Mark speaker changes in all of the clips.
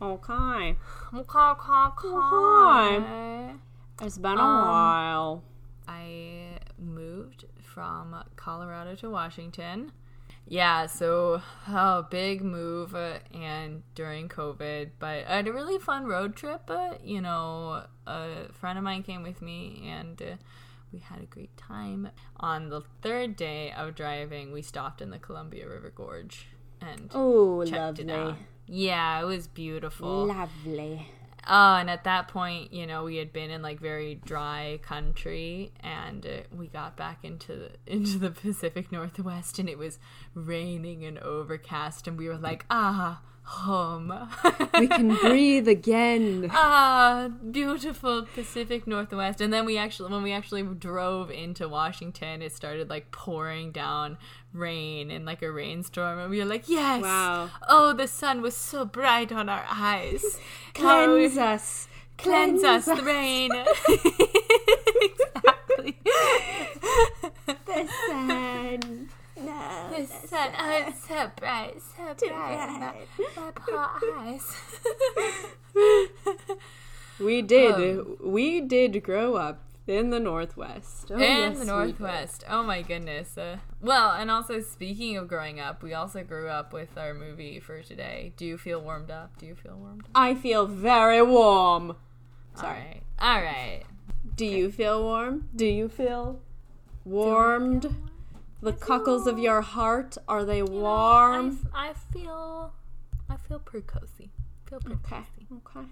Speaker 1: Okay.
Speaker 2: Okay, okay, okay.
Speaker 1: It's been a
Speaker 2: Um,
Speaker 1: while.
Speaker 2: I moved from Colorado to Washington. Yeah, so oh, big move uh, and during COVID, but I had a really fun road trip. Uh, you know, a friend of mine came with me and uh, we had a great time. On the third day of driving, we stopped in the Columbia River Gorge and
Speaker 1: Oh,
Speaker 2: checked it out. Yeah, it was beautiful.
Speaker 1: Lovely.
Speaker 2: Oh, and at that point, you know, we had been in like very dry country, and uh, we got back into the, into the Pacific Northwest, and it was raining and overcast, and we were like, ah, home,
Speaker 1: We can breathe again.
Speaker 2: ah, beautiful Pacific Northwest. And then we actually, when we actually drove into Washington, it started like pouring down rain in like a rainstorm, and we were like, yes,
Speaker 1: Wow.
Speaker 2: oh, the sun was so bright on our eyes. Oh,
Speaker 1: Cleanse us.
Speaker 2: cleanse us the rain. exactly.
Speaker 1: The sun. No.
Speaker 2: The sun, oh, it's so bright, so bright. My, my poor eyes.
Speaker 1: We did.
Speaker 2: Um,
Speaker 1: we did grow up in the Northwest. Oh,
Speaker 2: in
Speaker 1: yes,
Speaker 2: the Northwest. Oh my goodness. Uh, well, and also speaking of growing up, we also grew up with our movie for today. Do you feel warmed up? Do you feel warmed up?
Speaker 1: I feel very warm. Sorry.
Speaker 2: All right. All right.
Speaker 1: Do you feel warm? Do you feel warmed? The cockles of your heart are they warm?
Speaker 2: I feel I feel pretty cozy. Feel pretty
Speaker 1: Okay.
Speaker 2: cozy.
Speaker 1: Okay.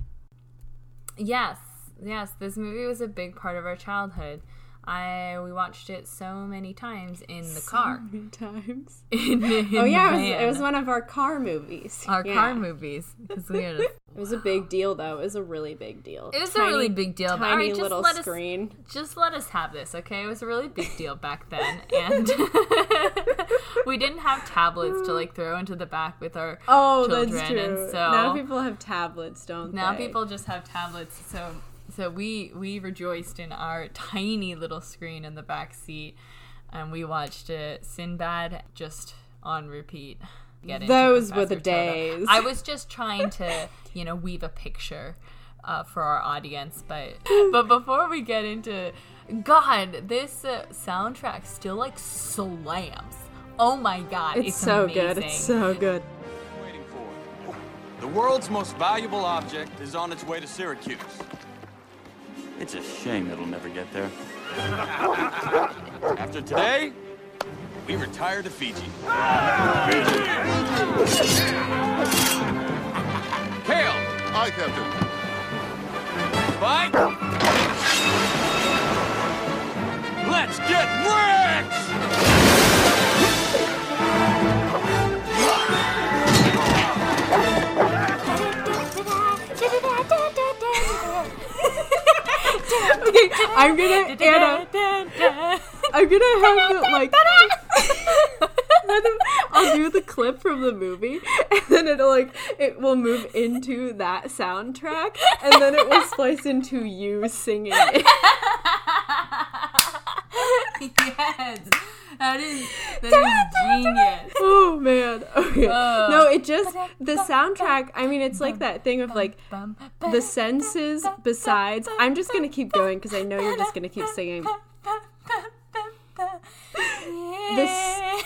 Speaker 2: Yes, yes, this movie was a big part of our childhood. I we watched it so many times in the car.
Speaker 1: Many times.
Speaker 2: In- in
Speaker 1: Oh yeah, it was, it was one of our car movies.
Speaker 2: our
Speaker 1: Yeah.
Speaker 2: car movies because we had a,
Speaker 1: It was a big deal, though. It was a really big deal.
Speaker 2: it was a really big deal. but,
Speaker 1: Tiny
Speaker 2: right, just
Speaker 1: little
Speaker 2: let us
Speaker 1: screen.
Speaker 2: just let us have this, okay? It was a really big deal back then, and we didn't have tablets to like throw into the back with our
Speaker 1: Oh,
Speaker 2: children,
Speaker 1: that's true.
Speaker 2: and so
Speaker 1: now people have tablets, don't
Speaker 2: now
Speaker 1: they?
Speaker 2: Now people just have tablets so so we we rejoiced in our tiny little screen in the back seat and we watched it sinbad just on repeat Get
Speaker 1: Those were the
Speaker 2: Professor Toto.
Speaker 1: days.
Speaker 2: i was just trying to you know weave a picture uh, for our audience but but before we get into god this uh, soundtrack still like slams oh my god
Speaker 1: It's,
Speaker 2: it's,
Speaker 1: so
Speaker 2: amazing.
Speaker 1: good. It's so good.
Speaker 3: waiting for. The world's most valuable object is on its way to Syracuse. It's a shame it'll never get there. After today, we retire to Fiji. Kale,
Speaker 4: Aye, Captain.
Speaker 3: Spike. Let's get rich!
Speaker 1: I'm gonna Anna. I'm gonna have the, like. I'll do the clip from the movie, and then it'll like it will move into that soundtrack, and then it will splice into you singing it.
Speaker 2: yes, that is that is genius.
Speaker 1: Oh man. Okay.
Speaker 2: Uh,
Speaker 1: no, it just the soundtrack. I mean, it's like that thing of like the senses. Besides, I'm just gonna keep going because I know you're just gonna keep singing. This.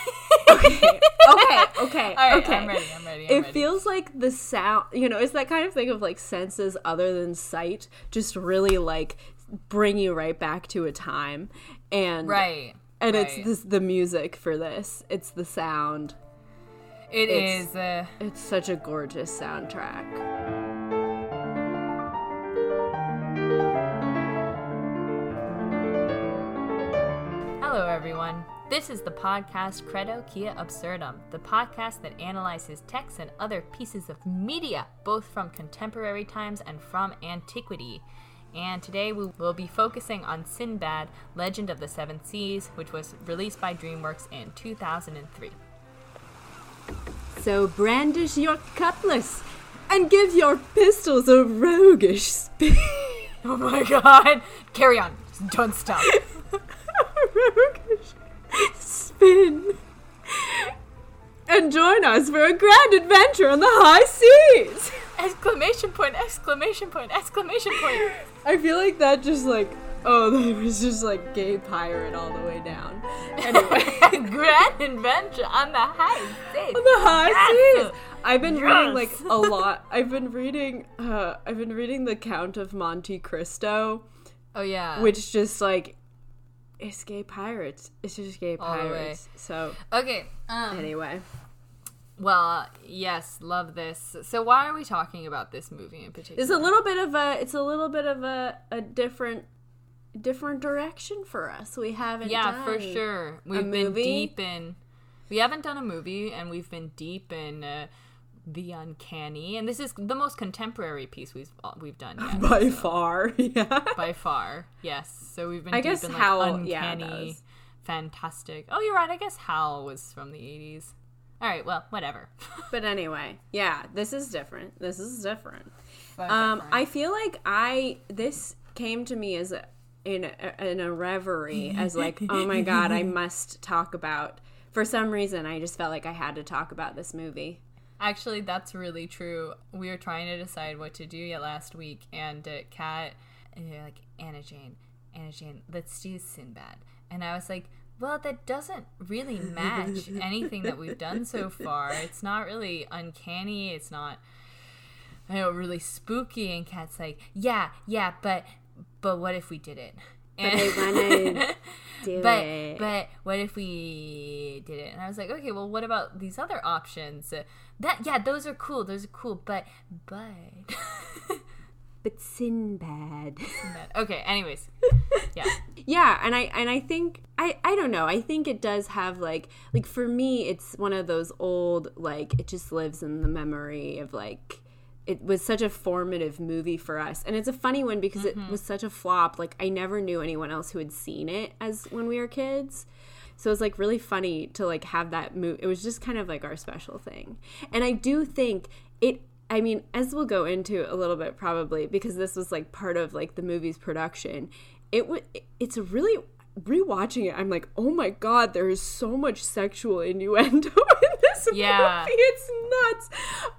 Speaker 1: Okay. Okay. Okay.
Speaker 2: Right,
Speaker 1: okay.
Speaker 2: I'm ready. I'm ready. I'm
Speaker 1: it
Speaker 2: ready.
Speaker 1: feels like the sound you know it's that kind of thing of like senses other than sight just really like bring you right back to a time and
Speaker 2: right.
Speaker 1: And
Speaker 2: right.
Speaker 1: it's this the music for this it's the sound
Speaker 2: It
Speaker 1: it's-
Speaker 2: is. Uh,
Speaker 1: it's such a gorgeous soundtrack
Speaker 2: hello, everyone. This is the podcast Credo Quia Absurdum, the podcast that analyzes texts and other pieces of media, both from contemporary times and from antiquity. And today we will be focusing on Sinbad, Legend of the Seven Seas, which was released by DreamWorks in 2003.
Speaker 1: so brandish your cutlass and give your pistols a roguish spin
Speaker 2: Oh my god! Carry on. Don't stop.
Speaker 1: roguish spin and join us for a grand adventure on the high seas
Speaker 2: Exclamation point, exclamation point! Exclamation point!
Speaker 1: I feel like that just like oh that was just like gay pirate all the way down. Anyway,
Speaker 2: Grand adventure on the high seas.
Speaker 1: on the high
Speaker 2: Yes!
Speaker 1: seas. I've been reading like a lot. I've been reading. Uh, I've been reading the Count of Monte Cristo,
Speaker 2: Oh yeah.
Speaker 1: which just like it's gay pirates. It's just gay
Speaker 2: All
Speaker 1: pirates. So
Speaker 2: Okay. Um,
Speaker 1: anyway,
Speaker 2: Well, yes, love this. So why are we talking about this movie in particular?
Speaker 1: it's a little bit of a. It's a little bit of a a different different direction for us. We haven't.
Speaker 2: yeah, for
Speaker 1: done
Speaker 2: sure. We've been deep in. We haven't done a movie, and we've been deep in uh, the uncanny, and this is the most contemporary piece we've uh, we've done yet.
Speaker 1: by far. Yeah.
Speaker 2: by far. Yes. So we've been
Speaker 1: I
Speaker 2: deep
Speaker 1: guess
Speaker 2: in like
Speaker 1: yeah,
Speaker 2: uncanny,
Speaker 1: was-
Speaker 2: fantastic. Oh, you're right. I guess Howl was from the 80s. All right, well, whatever.
Speaker 1: But anyway, yeah, this is different. This is different. Um, I feel like I this came to me as a in a, in a reverie as like, oh my god, I must talk about. For some reason, I just felt like I had to talk about this movie.
Speaker 2: Actually, that's really true. We were trying to decide what to do yet last week, and uh, Kat, and they're like, Anna Jane, Anna Jane, let's do Sinbad. And I was like, well, that doesn't really match anything that we've done so far. It's not really uncanny. It's not, I know, really spooky. And Kat's like, yeah, yeah, but, but what if we did it? And-
Speaker 1: wanna Do
Speaker 2: but
Speaker 1: it.
Speaker 2: but what if we did it? And I was like, okay, well, what about these other options? That yeah, those are cool. Those are cool. But but
Speaker 1: but Sinbad.
Speaker 2: okay. Anyways, yeah,
Speaker 1: yeah and i and i think i i don't know. I think it does have like like for me it's one of those old like it just lives in the memory of like it was such a formative movie for us. And it's a funny one because it mm-hmm. was such a flop. Like i never knew anyone else who had seen it as when we were kids. So it was like really funny to like have that move it was just kind of like our special thing. And i do think it i mean as we'll go into a little bit probably because this was like part of like the movie's production it would it's really rewatching it i'm like oh my god there is so much sexual innuendo in this
Speaker 2: Yeah.
Speaker 1: movie it's nuts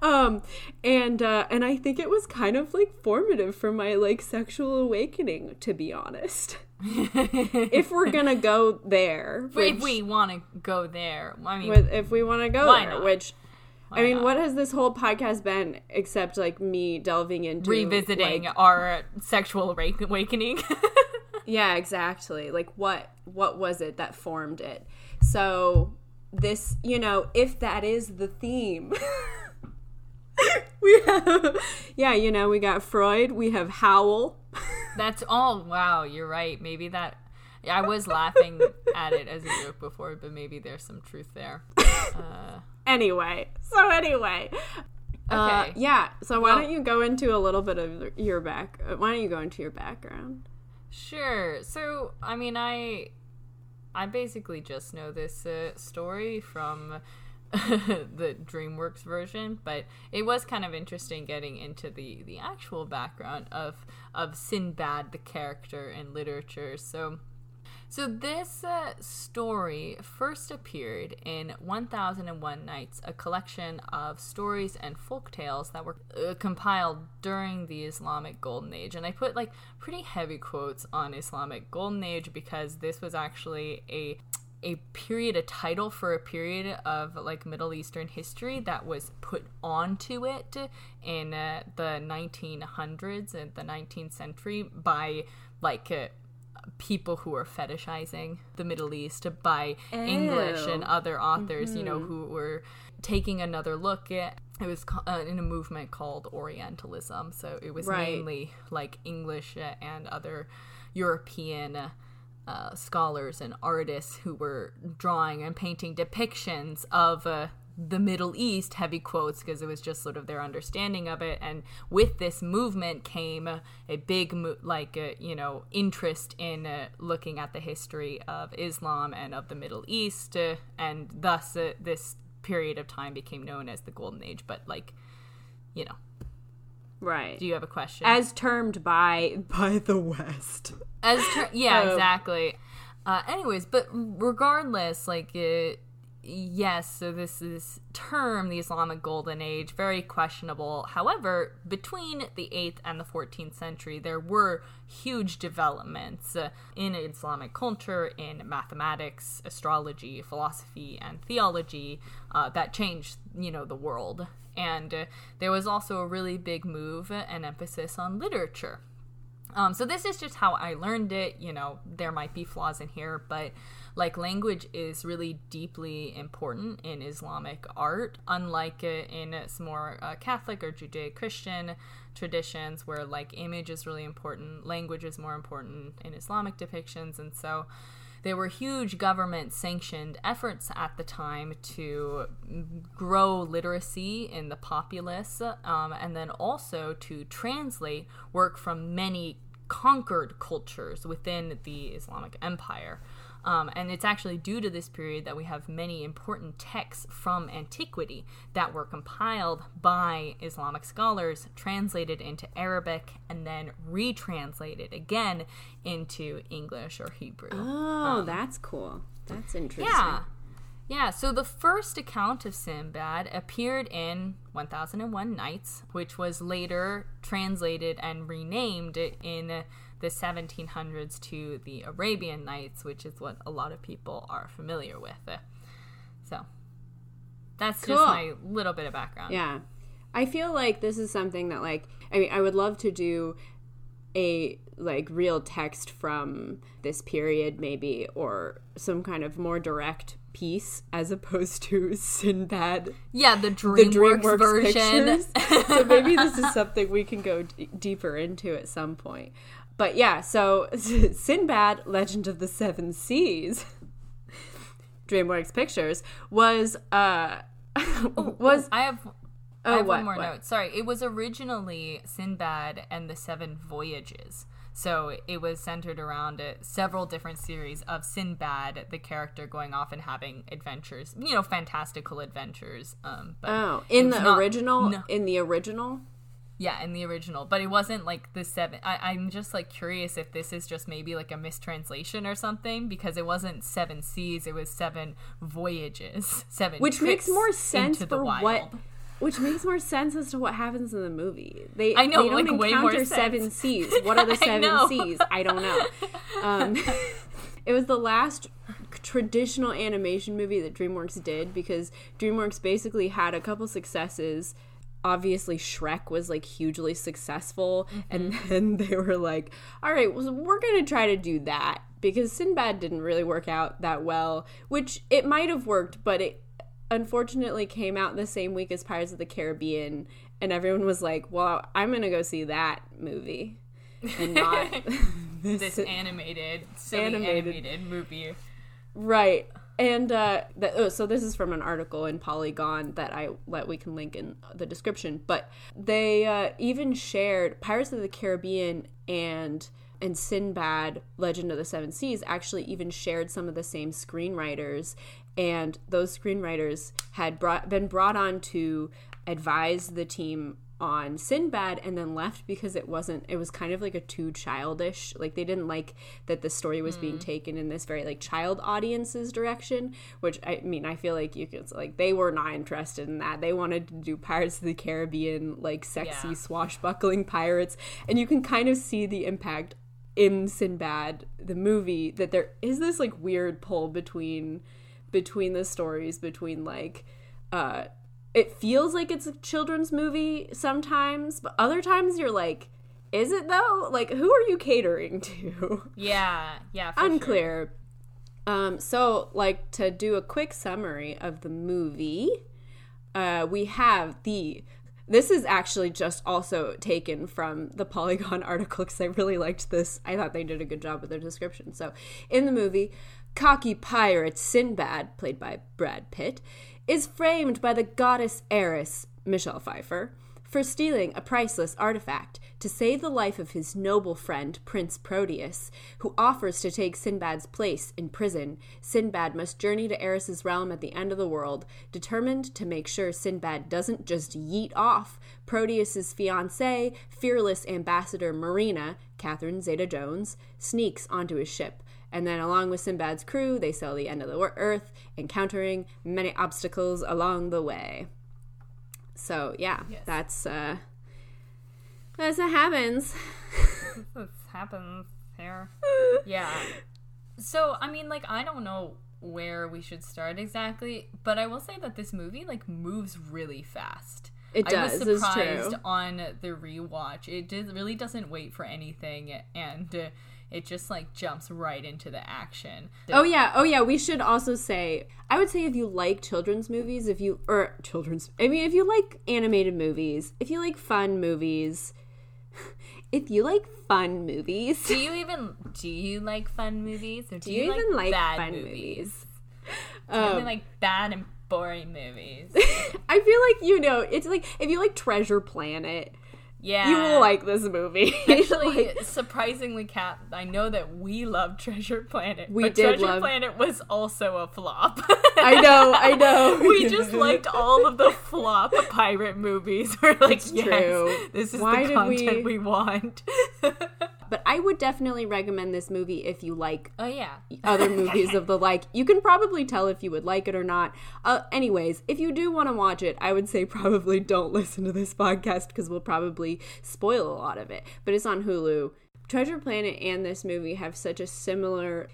Speaker 1: um and uh and i think it was kind of like formative for my like sexual awakening to be honest if we're gonna go there
Speaker 2: but if we want to go there, I mean,
Speaker 1: with if we want to go there
Speaker 2: not?
Speaker 1: which I mean,
Speaker 2: not?
Speaker 1: what has this whole podcast been except like me delving into
Speaker 2: revisiting
Speaker 1: like-
Speaker 2: our sexual awakening.
Speaker 1: Yeah, exactly. Like what what was it that formed it? So this, you know, if that is the theme. we have Yeah, you know, we got Freud, we have Howl.
Speaker 2: That's all. Wow, you're right. Maybe that. I was laughing at it as a joke before, but maybe there's some truth there. Uh,
Speaker 1: Anyway. So anyway. Uh,
Speaker 2: Okay.
Speaker 1: yeah. So why
Speaker 2: Well-
Speaker 1: don't you go into a little bit of your back uh, why don't you go into your background?
Speaker 2: Sure. So, I mean, I I basically just know this uh, story from the DreamWorks version, but it was kind of interesting getting into the the actual background of of Sinbad the character in literature. So, so this uh, story first appeared in 1001 Nights, a collection of stories and folk tales that were uh, compiled during the Islamic Golden Age. And I put like pretty heavy quotes on Islamic Golden Age because this was actually a a period, a title for a period of like Middle Eastern history that was put onto it in uh, the 1900s and the 19th century by like uh, people who are fetishizing the Middle East by English and other authors, you know, who were taking another look at. It was uh, in a movement called Orientalism, so it was
Speaker 1: Right.
Speaker 2: mainly like English and other European. Uh, uh, scholars and artists who were drawing and painting depictions of uh, the Middle East, heavy quotes, because it was just sort of their understanding of it. And with this movement came a big, like, uh, you know, interest in uh, looking at the history of Islam and of the Middle East. Uh, and thus, uh, this period of time became known as the Golden Age. But, like, you know,
Speaker 1: Right.
Speaker 2: do you have a question?
Speaker 1: As termed by by the West.
Speaker 2: As ter- yeah,
Speaker 1: Um,
Speaker 2: exactly. Uh, anyways, but regardless, like it, yes, so this is term, the Islamic Golden Age, very questionable. However, between the 8th and the 14th century, there were huge developments uh, in Islamic culture, in mathematics, astrology, philosophy, and theology uh, that changed, you know, the world. And uh, there was also a really big move and emphasis on literature. Um, so this is just how I learned it. You know, there might be flaws in here, but like language is really deeply important in Islamic art, unlike in some more uh, Catholic or Judeo Christian traditions where like image is really important, language is more important in Islamic depictions, and so there were huge government sanctioned efforts at the time to grow literacy in the populace um, and then also to translate work from many conquered cultures within the Islamic Empire. Um, and it's actually due to this period that we have many important texts from antiquity that were compiled by Islamic scholars, translated into Arabic, and then retranslated again into English or Hebrew.
Speaker 1: Oh, um, that's cool. That's interesting.
Speaker 2: Yeah. Yeah, so the first account of Sinbad appeared in 1001 Nights, which was later translated and renamed in the 1700s to the Arabian Nights, which is what a lot of people are familiar with. So that's cool. just my little bit of background.
Speaker 1: Yeah. I feel like this is something that like I mean I would love to do a like real text from this period maybe or some kind of more direct piece as opposed to Sinbad.
Speaker 2: Yeah, the DreamWorks, the DreamWorks version.
Speaker 1: so maybe this is something we can go d- deeper into at some point. But yeah, so Sinbad, Legend of the Seven Seas, DreamWorks Pictures was uh was
Speaker 2: I have I have oh, what, one more what? note. Sorry, it was originally Sinbad and the Seven Voyages. So it was centered around uh, several different series of Sinbad, the character going off and having adventures, you know, fantastical adventures. Um,
Speaker 1: but oh, in the not, original, no. in the original,
Speaker 2: yeah, in the original, but it wasn't like the seven. I, I'm just like curious if this is just maybe like a mistranslation or something because it wasn't seven seas; it was seven voyages, seven.
Speaker 1: Which makes more sense for what. Which makes more sense as to what happens in the movie. They
Speaker 2: I know
Speaker 1: they don't
Speaker 2: like,
Speaker 1: encounter seven seas. What are the seven seas? I don't know. Um, it was the last traditional animation movie that DreamWorks did because DreamWorks basically had a couple successes obviously Shrek was like hugely successful mm-hmm. and then they were like all right well, we're going to try to do that because Sinbad didn't really work out that well which it might have worked but it unfortunately came out the same week as Pirates of the Caribbean and everyone was like well I'm going to go see that movie and not
Speaker 2: this, this animated animated. animated movie
Speaker 1: right and uh, oh, so this is from an article in Polygon that I that we can link in the description. But they uh, even shared Pirates of the Caribbean and and Sinbad, Legend of the Seven Seas, actually even shared some of the same screenwriters, and those screenwriters had brought, been brought on to advise the team on Sinbad and then left because it wasn't it was kind of like a too childish like they didn't like that the story was mm. being taken in this very like child audiences direction which I mean I feel like you could like they were not interested in that they wanted to do Pirates of the Caribbean like sexy yeah. swashbuckling pirates and you can kind of see the impact in Sinbad the movie that there is this like weird pull between between the stories between like uh it feels like it's a children's movie sometimes, but other times you're like, is it though? Like, who are you catering to?
Speaker 2: Yeah, yeah,
Speaker 1: unclear. Sure. Um, so, like, to do a quick summary of the movie, uh, we have the. This is actually just also taken from the Polygon article because I really liked this. I thought they did a good job with their description. So, in the movie, cocky pirate Sinbad, played by Brad Pitt, is framed by the goddess Eris, Michelle Pfeiffer, for stealing a priceless artifact to save the life of his noble friend, Prince Proteus, who offers to take Sinbad's place in prison. Sinbad must journey to Eris's realm at the end of the world, determined to make sure Sinbad doesn't just yeet off. Proteus's fiancée, fearless ambassador Marina, Catherine Zeta Jones, sneaks onto his ship And then, along with Sinbad's crew, they sail the end of the earth, encountering many obstacles along the way. So, yeah,
Speaker 2: Yes.
Speaker 1: that's uh, that's what happens.
Speaker 2: This happens here. yeah. So, I mean, like, I don't know where we should start exactly, but I will say that this movie, like, moves really fast.
Speaker 1: It
Speaker 2: I
Speaker 1: does.
Speaker 2: was surprised on the rewatch. It did, really doesn't wait for anything, and uh, it just, like, jumps right into the action.
Speaker 1: Oh yeah, oh yeah. We should also say, I would say if you like children's movies, if you or children's, I mean, if you like animated movies, if you like fun movies, if you like fun movies,
Speaker 2: Do you even do you like fun movies, or do,
Speaker 1: you even like
Speaker 2: bad
Speaker 1: fun
Speaker 2: movies?
Speaker 1: movies?
Speaker 2: Do you
Speaker 1: Um,
Speaker 2: like bad and boring movies?
Speaker 1: I feel like you know, it's like if you like Treasure Planet,
Speaker 2: Yeah,
Speaker 1: you will like this movie.
Speaker 2: Actually,
Speaker 1: Like,
Speaker 2: surprisingly, Kat, I know that we love Treasure Planet.
Speaker 1: We
Speaker 2: but
Speaker 1: did
Speaker 2: Treasure
Speaker 1: love-
Speaker 2: Planet was also a flop.
Speaker 1: I know, I know.
Speaker 2: we just liked all of the flop pirate movies. We're like,
Speaker 1: It's
Speaker 2: yes,
Speaker 1: true.
Speaker 2: this is
Speaker 1: Why
Speaker 2: the content
Speaker 1: we-
Speaker 2: we, want.
Speaker 1: But I would definitely recommend this movie if you like
Speaker 2: oh yeah,
Speaker 1: other movies of the like. You can probably tell if you would like it or not. Uh, anyways, if you do want to watch it, I would say probably don't listen to this podcast because we'll probably spoil a lot of it. But it's on Hulu. Treasure Planet and this movie have such a similar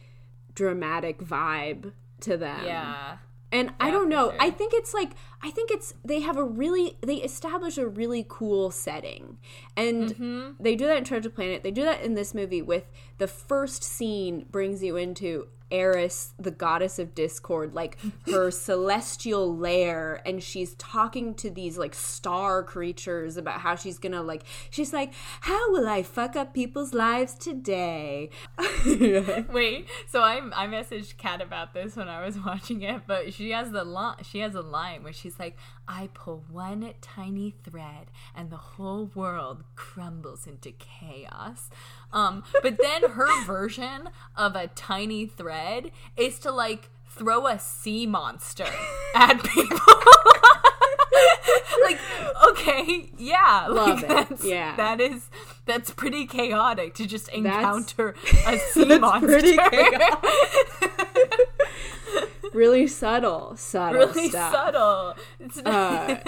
Speaker 1: dramatic vibe to them.
Speaker 2: yeah.
Speaker 1: And I don't know.
Speaker 2: sure.
Speaker 1: I think it's like I think it's they have a really they establish a really cool setting. And
Speaker 2: Mm-hmm.
Speaker 1: they do that in Treasure Planet. They do that in this movie with the first scene brings you into Eris, the goddess of discord, like her celestial lair and she's talking to these like star creatures about how she's to like she's like, "How will I fuck up people's lives today?"
Speaker 2: Wait, so I I messaged Kat about this when I was watching it, but she has the line. She has a line where she's like, "I pull one tiny thread, and the whole world crumbles into chaos." Um, but then her version of a tiny thread is to like throw a sea monster at people. like okay yeah
Speaker 1: Love
Speaker 2: like
Speaker 1: it.
Speaker 2: that's
Speaker 1: Yeah.
Speaker 2: that is that's pretty chaotic to just
Speaker 1: That's-
Speaker 2: encounter a sea
Speaker 1: That's
Speaker 2: monster
Speaker 1: really subtle, subtle
Speaker 2: really
Speaker 1: stuff.
Speaker 2: subtle. It's
Speaker 1: Uh,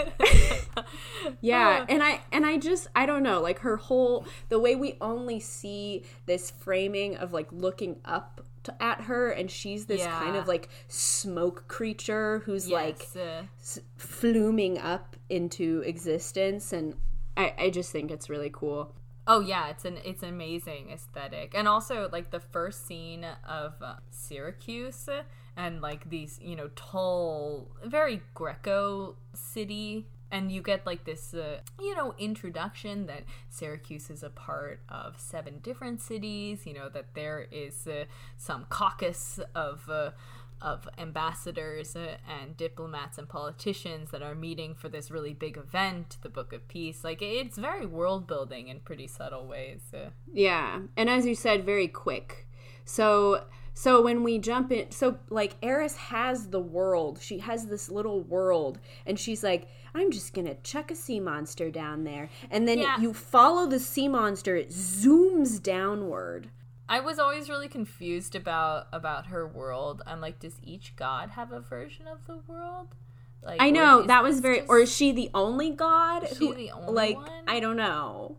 Speaker 1: yeah and i and i just i don't know like her whole the way we only see this framing of like looking up to, at her and she's this kind of like smoke creature who's like
Speaker 2: Yes, uh,
Speaker 1: s- fluming up into existence and I, I just think it's really cool.
Speaker 2: Oh yeah, it's an it's amazing aesthetic, and also like the first scene of uh, Syracuse and like these you know tall, very Greco city, and you get like this uh, you know introduction that Syracuse is a part of seven different cities. You know that there is uh, some caucus of. Uh, of ambassadors uh, and diplomats and politicians that are meeting for this really big event, the Book of Peace. Like it's very world building in pretty subtle ways. Uh,
Speaker 1: Yeah, and as you said, very quick. So so when we jump in, so like Eris has the world. She has this little world, and she's like, "I'm just gonna chuck a sea monster down there," and then
Speaker 2: Yeah.
Speaker 1: you follow the sea monster. It zooms downward.
Speaker 2: I was always really confused about about her world. I'm like, does each god have a version of the world? Like,
Speaker 1: I know that was very.
Speaker 2: just-
Speaker 1: Or is she the only god?
Speaker 2: She the only
Speaker 1: like
Speaker 2: one?
Speaker 1: I don't know.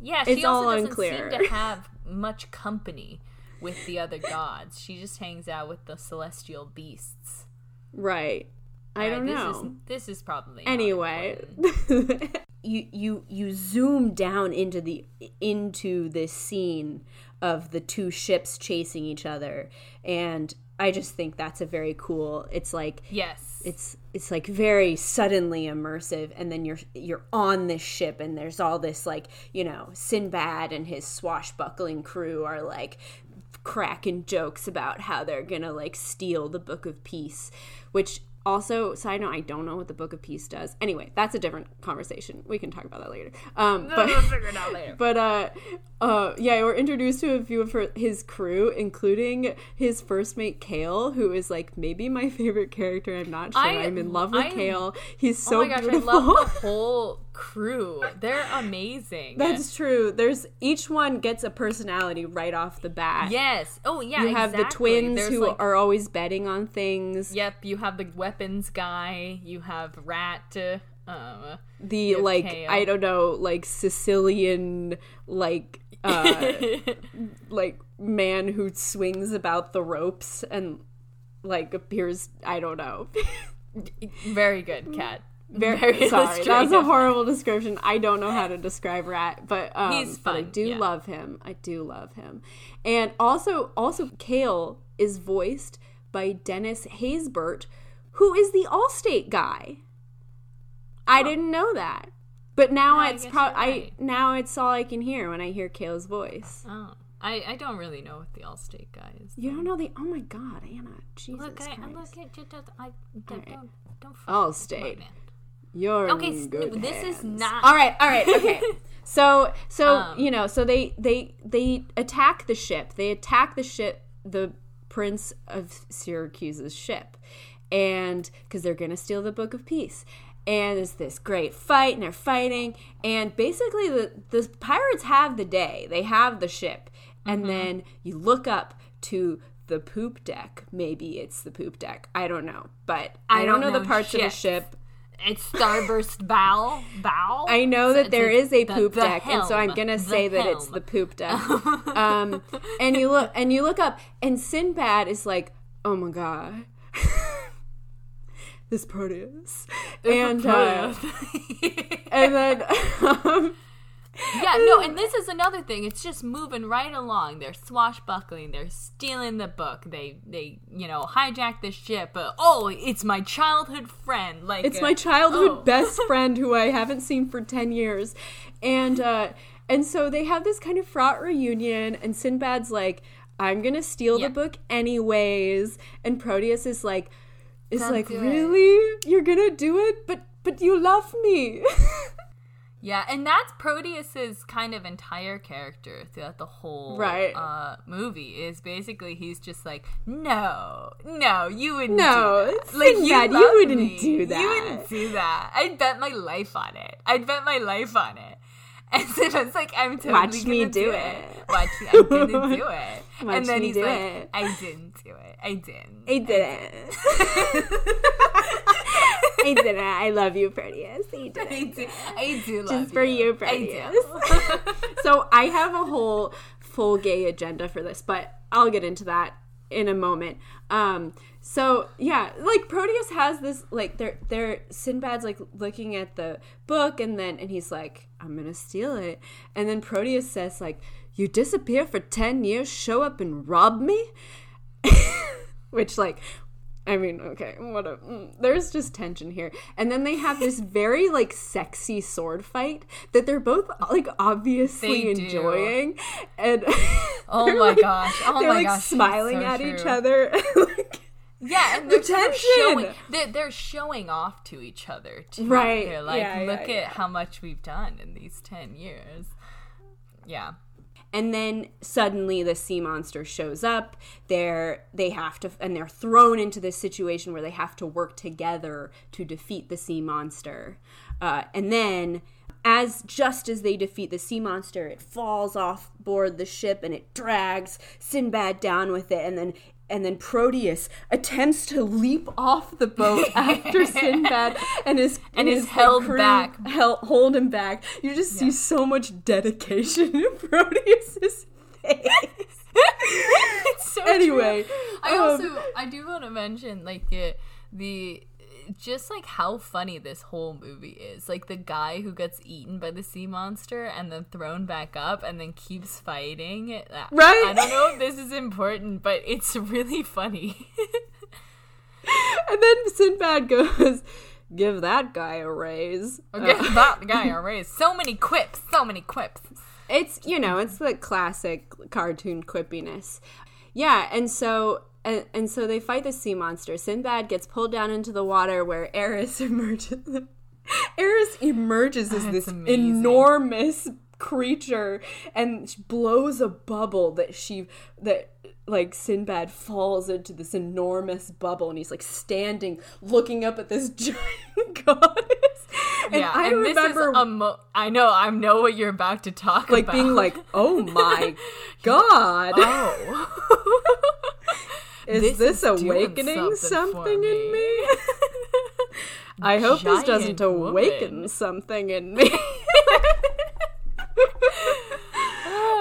Speaker 2: yeah, she
Speaker 1: it's
Speaker 2: also
Speaker 1: all
Speaker 2: doesn't
Speaker 1: unclear.
Speaker 2: seem to have much company with the other gods. She just hangs out with the celestial beasts.
Speaker 1: Right. I
Speaker 2: Alright,
Speaker 1: don't
Speaker 2: this
Speaker 1: know.
Speaker 2: Is, this is probably
Speaker 1: anyway you you you zoom down into the into this scene of the two ships chasing each other and i just think that's a very cool it's like
Speaker 2: Yes.
Speaker 1: it's it's like very suddenly immersive and then you're you're on this ship and there's all this like you know sinbad and his swashbuckling crew are like cracking jokes about how they're gonna like steal the book of peace which also side note i don't know what the book of peace does anyway that's a different conversation we can talk about that later um but
Speaker 2: we'll figure it out later.
Speaker 1: but uh uh, yeah, we're introduced to a few of her, his crew, including his first mate Kale, who is like maybe my favorite character. I'm not sure.
Speaker 2: I-
Speaker 1: I'm in love with
Speaker 2: I-
Speaker 1: Kale. He's so
Speaker 2: oh my gosh,
Speaker 1: beautiful.
Speaker 2: I love the whole crew. They're amazing.
Speaker 1: That's true. There's each one gets a personality right off the bat.
Speaker 2: yes. Oh yeah.
Speaker 1: You have the twins
Speaker 2: There's,
Speaker 1: who
Speaker 2: like,
Speaker 1: are always betting on things.
Speaker 2: Yep. You have the weapons guy. You have Rat. Um,
Speaker 1: The like
Speaker 2: Kale.
Speaker 1: I don't know, like Sicilian like uh like man who swings about the ropes and like appears I don't know.
Speaker 2: very good cat.
Speaker 1: Very, sorry, that's a horrible description. I don't know how to describe Rat, but um,
Speaker 2: He's
Speaker 1: but I do
Speaker 2: yeah.
Speaker 1: love him. I do love him, and also also Kale is voiced by Dennis Haysbert, who is the Allstate guy. I didn't know that, but now it's
Speaker 2: guess
Speaker 1: pro-
Speaker 2: you're
Speaker 1: I now it's all I can hear when I hear Kale's voice.
Speaker 2: Oh, I, I don't really know what the Allstate guy is.
Speaker 1: You don't know the oh my god, Anna, Jesus
Speaker 2: Look, I,
Speaker 1: Christ,
Speaker 2: look at you. Just, I don't
Speaker 1: right.
Speaker 2: don't, don't
Speaker 1: Allstate.
Speaker 2: with me, man.
Speaker 1: you're
Speaker 2: Okay,
Speaker 1: in
Speaker 2: s-
Speaker 1: good
Speaker 2: this is not-
Speaker 1: all right. All right, okay. So so
Speaker 2: Um,
Speaker 1: you know so they they they attack the ship. They attack the ship, the Prince of Syracuse's ship, and because they're gonna steal the Book of Peace. And it's this great fight, and they're fighting, and basically the the pirates have the day. They have the ship, and then you look up to the poop deck. Maybe it's the poop deck. I don't know, but I,
Speaker 2: I
Speaker 1: don't,
Speaker 2: don't
Speaker 1: know, the
Speaker 2: know
Speaker 1: parts of the ship.
Speaker 2: It's Starburst bow bow.
Speaker 1: I know that there is a
Speaker 2: the-
Speaker 1: poop
Speaker 2: the
Speaker 1: deck, and so I'm gonna
Speaker 2: the
Speaker 1: say that it's the poop deck. um, and you look and you look up, and Sinbad is like, "Oh my god, this Proteus," and uh, and then um,
Speaker 2: yeah, no, and this is another thing. It's just moving right along. They're swashbuckling. They're stealing the book. They they you know hijack the ship. But oh, it's my childhood friend. Like
Speaker 1: it's
Speaker 2: uh,
Speaker 1: my childhood
Speaker 2: oh.
Speaker 1: best friend who I haven't seen for ten years, and uh, and so they have this kind of fraught reunion, and Sinbad's like, "I'm gonna steal
Speaker 2: Yeah.
Speaker 1: the book anyways," and Proteus is like, is
Speaker 2: Don't
Speaker 1: like,
Speaker 2: do it.
Speaker 1: "Really? You're gonna do it? But but you love me."
Speaker 2: Yeah, and that's Proteus's kind of entire character throughout the whole
Speaker 1: Right.
Speaker 2: uh, movie. Is basically he's just like, no, no, you wouldn't.
Speaker 1: No,
Speaker 2: do that. like
Speaker 1: Sinbad, you wouldn't
Speaker 2: me.
Speaker 1: do that."
Speaker 2: You wouldn't do that. I'd bet my life on it. I'd bet my life on it. And Sinbad's like, I'm totally
Speaker 1: Watch me do
Speaker 2: do
Speaker 1: it.
Speaker 2: it. Watch me, I'm gonna do it.
Speaker 1: Watch
Speaker 2: and then
Speaker 1: me
Speaker 2: he's
Speaker 1: do
Speaker 2: like,
Speaker 1: it.
Speaker 2: I didn't do it. I didn't.
Speaker 1: I didn't. I didn't. I love you, Proteus. I
Speaker 2: I
Speaker 1: didn't.
Speaker 2: do, I do love
Speaker 1: Just for you,
Speaker 2: I
Speaker 1: Proteus. so I have a whole full gay agenda for this, but I'll get into that in a moment. Um, so yeah, like Proteus has this like they're they're Sinbad's like looking at the book and then and he's like, I'm gonna steal it. And then Proteus says, like, you disappear for ten years, show up and rob me? Which like I mean, okay, what a, mm, there's just tension here. And then they have this very like sexy sword fight that they're both like obviously enjoying. And
Speaker 2: Oh my
Speaker 1: like-
Speaker 2: gosh. Oh
Speaker 1: they're
Speaker 2: my
Speaker 1: like
Speaker 2: gosh.
Speaker 1: smiling
Speaker 2: so
Speaker 1: at each other. like,
Speaker 2: Yeah, and
Speaker 1: The
Speaker 2: they're of
Speaker 1: tension.
Speaker 2: showing they're, they're showing off to each other too.
Speaker 1: Right,
Speaker 2: They're like,
Speaker 1: yeah,
Speaker 2: look
Speaker 1: yeah,
Speaker 2: at how much we've done in these ten years. Yeah.
Speaker 1: And then suddenly the sea monster shows up. They're they have to and they're thrown into this situation where they have to work together to defeat the sea monster. Uh, and then as just as they defeat the sea monster, it falls off board the ship and it drags Sinbad down with it and then and then Proteus attempts to leap off the boat after Sinbad and his
Speaker 2: And is
Speaker 1: his
Speaker 2: held
Speaker 1: crew
Speaker 2: back.
Speaker 1: hel- hold him back. You just see so much dedication in Proteus's face.
Speaker 2: It's so
Speaker 1: Anyway,
Speaker 2: true. I
Speaker 1: um,
Speaker 2: also I do want to mention like uh, the just like how funny this whole movie is. Like the guy who gets eaten by the sea monster and then thrown back up and then keeps fighting. Uh,
Speaker 1: Right?
Speaker 2: I don't know if this is important, but it's really funny.
Speaker 1: And then Sinbad goes, "Give that guy a raise."
Speaker 2: Okay, that guy a raise. So many quips, so many quips.
Speaker 1: It's you know, it's the classic cartoon quippiness. Yeah, and so and, and so they fight the sea monster. Sinbad gets pulled down into the water where Eris emerges. Eris emerges as oh,
Speaker 2: That's
Speaker 1: this
Speaker 2: amazing.
Speaker 1: enormous creature and blows a bubble that she that like Sinbad falls into this enormous bubble and he's like standing looking up at this giant goddess. And
Speaker 2: yeah,
Speaker 1: I
Speaker 2: and
Speaker 1: remember
Speaker 2: this is a mo- I know, I know what you're about to talk
Speaker 1: like
Speaker 2: about.
Speaker 1: Like being like, "Oh my god.
Speaker 2: oh.
Speaker 1: Is
Speaker 2: this
Speaker 1: this,
Speaker 2: is
Speaker 1: awakening
Speaker 2: something
Speaker 1: something in
Speaker 2: me."
Speaker 1: me?" I hope this doesn't
Speaker 2: Giant
Speaker 1: awaken
Speaker 2: woman.
Speaker 1: something in me.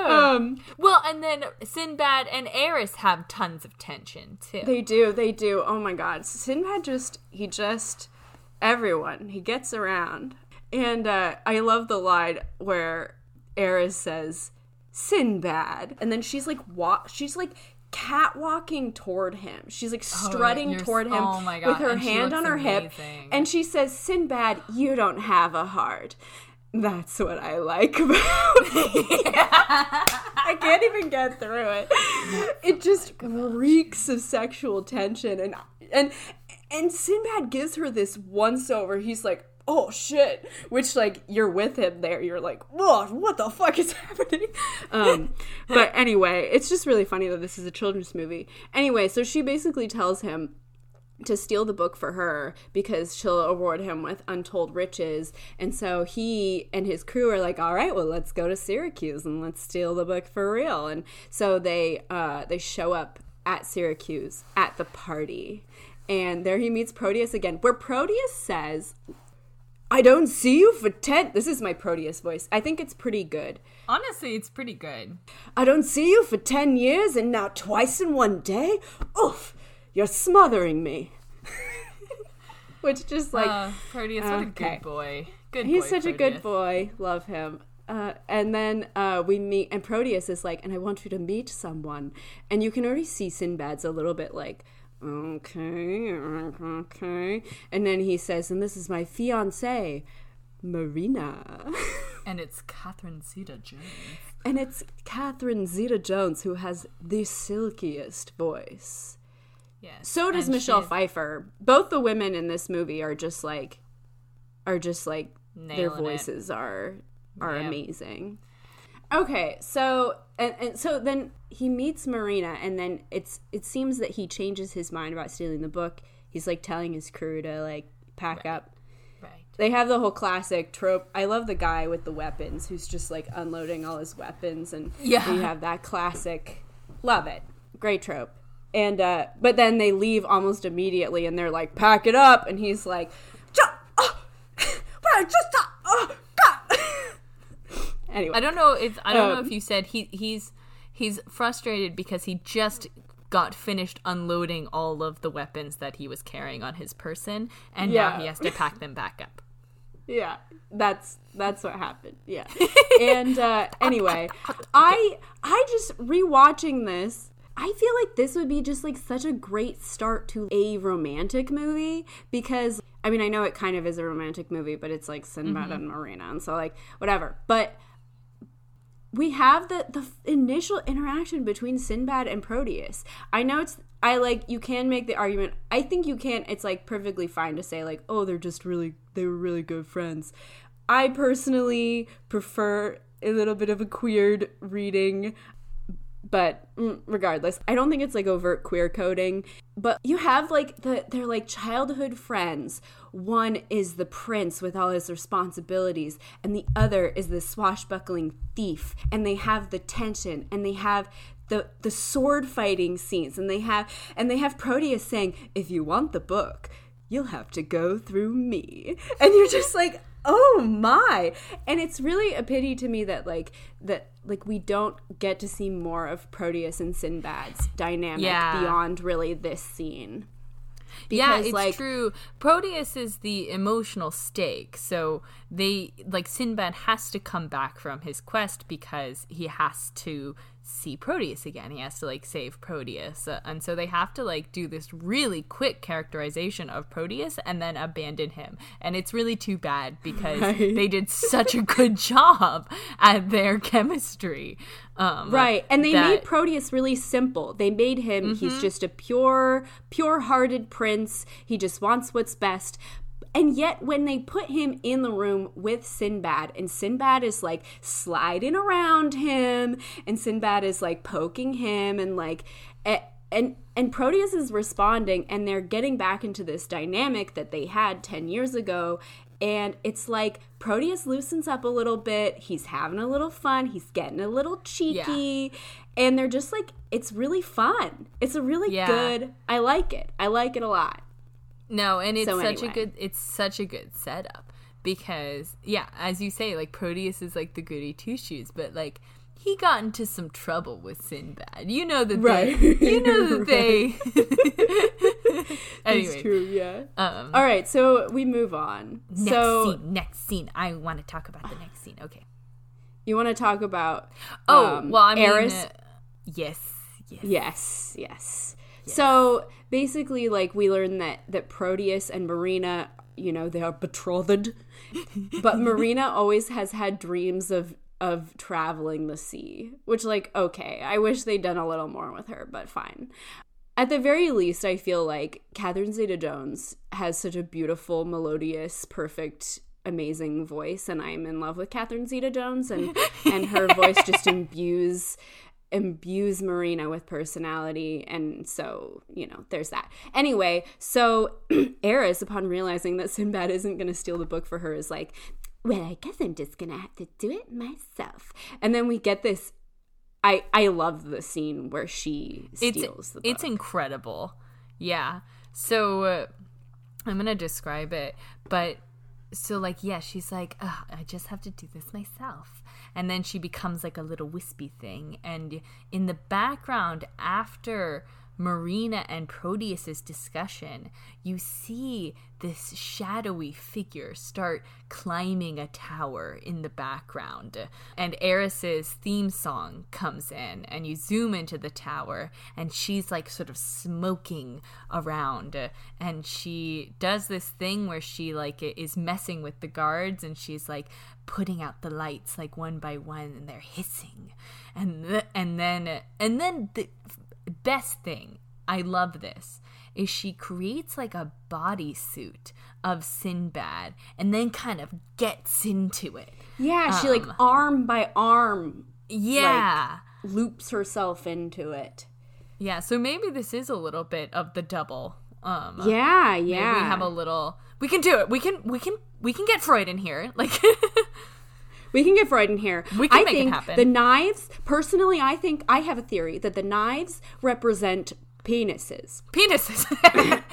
Speaker 1: um
Speaker 2: Well, and then Sinbad and Eris have tons of tension too.
Speaker 1: They do, they do. Oh my god. Sinbad just he just everyone, he gets around. And uh I love the line where Eris says, Sinbad. And then she's like wa- she's like catwalking toward him. She's like strutting
Speaker 2: you're
Speaker 1: toward him
Speaker 2: oh God,
Speaker 1: with her
Speaker 2: and
Speaker 1: hand on her hip. And she says, Sinbad, you don't have a heart. That's what I like about I can't even get through it. It just reeks of sexual tension and and and Sinbad gives her this once over. He's like, "Oh shit," which like you're with him there. You're like, "Whoa, what the fuck is happening?" Um, but anyway, it's just really funny that this is a children's movie. Anyway, so she basically tells him to steal the book for her because she'll award him with untold riches. And so he and his crew are like, "All right, well, let's go to Syracuse and let's steal the book for real." And so they uh, they show up at Syracuse at the party, and there he meets Proteus again. Where Proteus says. I don't see you for 10 This is my Proteus voice. I think it's pretty good.
Speaker 2: Honestly, it's pretty good.
Speaker 1: I don't see you for 10 years and now twice in one day? Oof, you're smothering me. Which just like
Speaker 2: uh, Proteus, what a good boy. Good
Speaker 1: he's
Speaker 2: boy,
Speaker 1: such a good boy. Love him. Uh, and then uh, we meet, and Proteus is like, and I want you to meet someone. And you can already see Sinbad's a little bit like, okay, okay. And then he says, and this is my fiance, Marina.
Speaker 2: And it's Catherine Zeta Jones.
Speaker 1: and it's Catherine Zeta Jones who has the silkiest voice.
Speaker 2: Yes.
Speaker 1: So does Michelle
Speaker 2: she's
Speaker 1: Pfeiffer. Both the women in this movie are just like, are just like their
Speaker 2: Nailing it.
Speaker 1: voices are are
Speaker 2: Yeah.
Speaker 1: amazing. Okay, so and, and so then he meets Marina, and then it's it seems that he changes his mind about stealing the book. He's like telling his crew to like pack up.
Speaker 2: Right.
Speaker 1: They have the whole classic trope. I love the guy with the weapons who's just like unloading all his weapons, and
Speaker 2: Yeah.
Speaker 1: you have that classic. Love it, great trope. And uh, but then they leave almost immediately, and they're like, "Pack it up," and he's like, "Just, oh, but I just, oh, God." Anyway,
Speaker 2: I don't know if I don't know
Speaker 1: Um,
Speaker 2: if you said he he's he's frustrated because he just got finished unloading all of the weapons that he was carrying on his person and
Speaker 1: Yeah.
Speaker 2: now he has to pack them back up.
Speaker 1: Yeah, that's that's what happened. Yeah, and uh, anyway, I I just rewatching this. I feel like this would be just like such a great start to a romantic movie because I mean I know it kind of is a romantic movie, but it's like Sinbad and Marina, and so like whatever. But we have the the initial interaction between Sinbad and Proteus. I know it's I like you can make the argument. I think you can it's like perfectly fine to say like, "Oh, they're just really they were really good friends." I personally prefer a little bit of a queered reading but mm, regardless i don't think it's like overt queer coding but you have like the they're like childhood friends one is the prince with all his responsibilities and the other is the swashbuckling thief. And they have the tension and they have the the sword fighting scenes and they have and they have proteus saying if you want the book you'll have to go through me. And you're just like oh my. And it's really a pity to me that like that like we don't get to see more of proteus and sinbad's dynamic
Speaker 2: Yeah.
Speaker 1: beyond really this scene
Speaker 2: yeah, it's
Speaker 1: like-
Speaker 2: true. Proteus is the emotional stake. So they like Sinbad has to come back from his quest because he has to see Proteus again. He has to like save Proteus. Uh, and so they have to like do this really quick characterization of Proteus and then abandon him. And it's really too bad because
Speaker 1: Right.
Speaker 2: they did such a good job at their chemistry. Um
Speaker 1: right and they
Speaker 2: that- Mm-hmm.
Speaker 1: made proteus really simple they made him he's just a pure pure-hearted prince he just wants what's best And yet, when they put him in the room with Sinbad, and Sinbad is like sliding around him, and Sinbad is like poking him, and like, and and Proteus is responding, and they're getting back into this dynamic that they had ten years ago, and it's like Proteus loosens up a little bit. He's having a little fun. He's getting a little cheeky. Yeah. And they're just like, it's really fun. It's a really yeah. good, I like it. I like it a lot.
Speaker 2: No, and it's so such anyway. a good, it's such a good setup because, yeah, as you say, like Proteus is like the goody two shoes, but like, he got into some trouble with Sinbad. You know that right. they, you know that they.
Speaker 1: anyway, it's true. Yeah. Um, All right, so we move on.
Speaker 2: Next
Speaker 1: so,
Speaker 2: scene. Next scene. I want to talk about the next scene. Okay.
Speaker 1: You want to talk about?
Speaker 2: Oh um, well, I mean, Eris. Uh, yes.
Speaker 1: Yes. Yes. Yes. So basically, like we learn that that Proteus and Marina, you know, they are betrothed, but Marina always has had dreams of of traveling the sea, which, like, okay, I wish they'd done a little more with her, but fine. At the very least, I feel like Catherine Zeta Jones has such a beautiful, melodious, perfect, amazing voice, and I'm in love with Catherine Zeta Jones, and, and her voice just imbues imbues Marina with personality. And so, you know, there's that. Anyway, so Eris, upon realizing that Sinbad isn't going to steal the book for her, is like, well, I guess I'm just gonna have to do it myself. And then we get this. I I love the scene where she steals
Speaker 2: it's,
Speaker 1: the book.
Speaker 2: It's incredible. Yeah. So uh, I'm gonna describe it, but so like yeah, she's like, I just have to do this myself, and then she becomes like a little wispy thing, and in the background after Marina and Proteus's discussion, you see this shadowy figure start climbing a tower in the background. And Eris's theme song comes in, and you zoom into the tower, and she's like sort of smoking around. And she does this thing where she like is messing with the guards, and she's like putting out the lights like one by one, and they're hissing. And th- and then and then the best thing, I love this, is she creates like a bodysuit of Sinbad and then kind of gets into it.
Speaker 1: Yeah, um, she like um, arm by arm.
Speaker 2: Yeah.
Speaker 1: Like, loops herself into it.
Speaker 2: Yeah, so maybe this is a little bit of the double. Um
Speaker 1: Yeah, yeah.
Speaker 2: we have a little we can do it. We can we can we can get Freud in here. Like
Speaker 1: We can get Freud in here.
Speaker 2: We can
Speaker 1: I
Speaker 2: make
Speaker 1: think
Speaker 2: it happen.
Speaker 1: The knives, personally, I think I have a theory that the knives represent penises.
Speaker 2: Penises.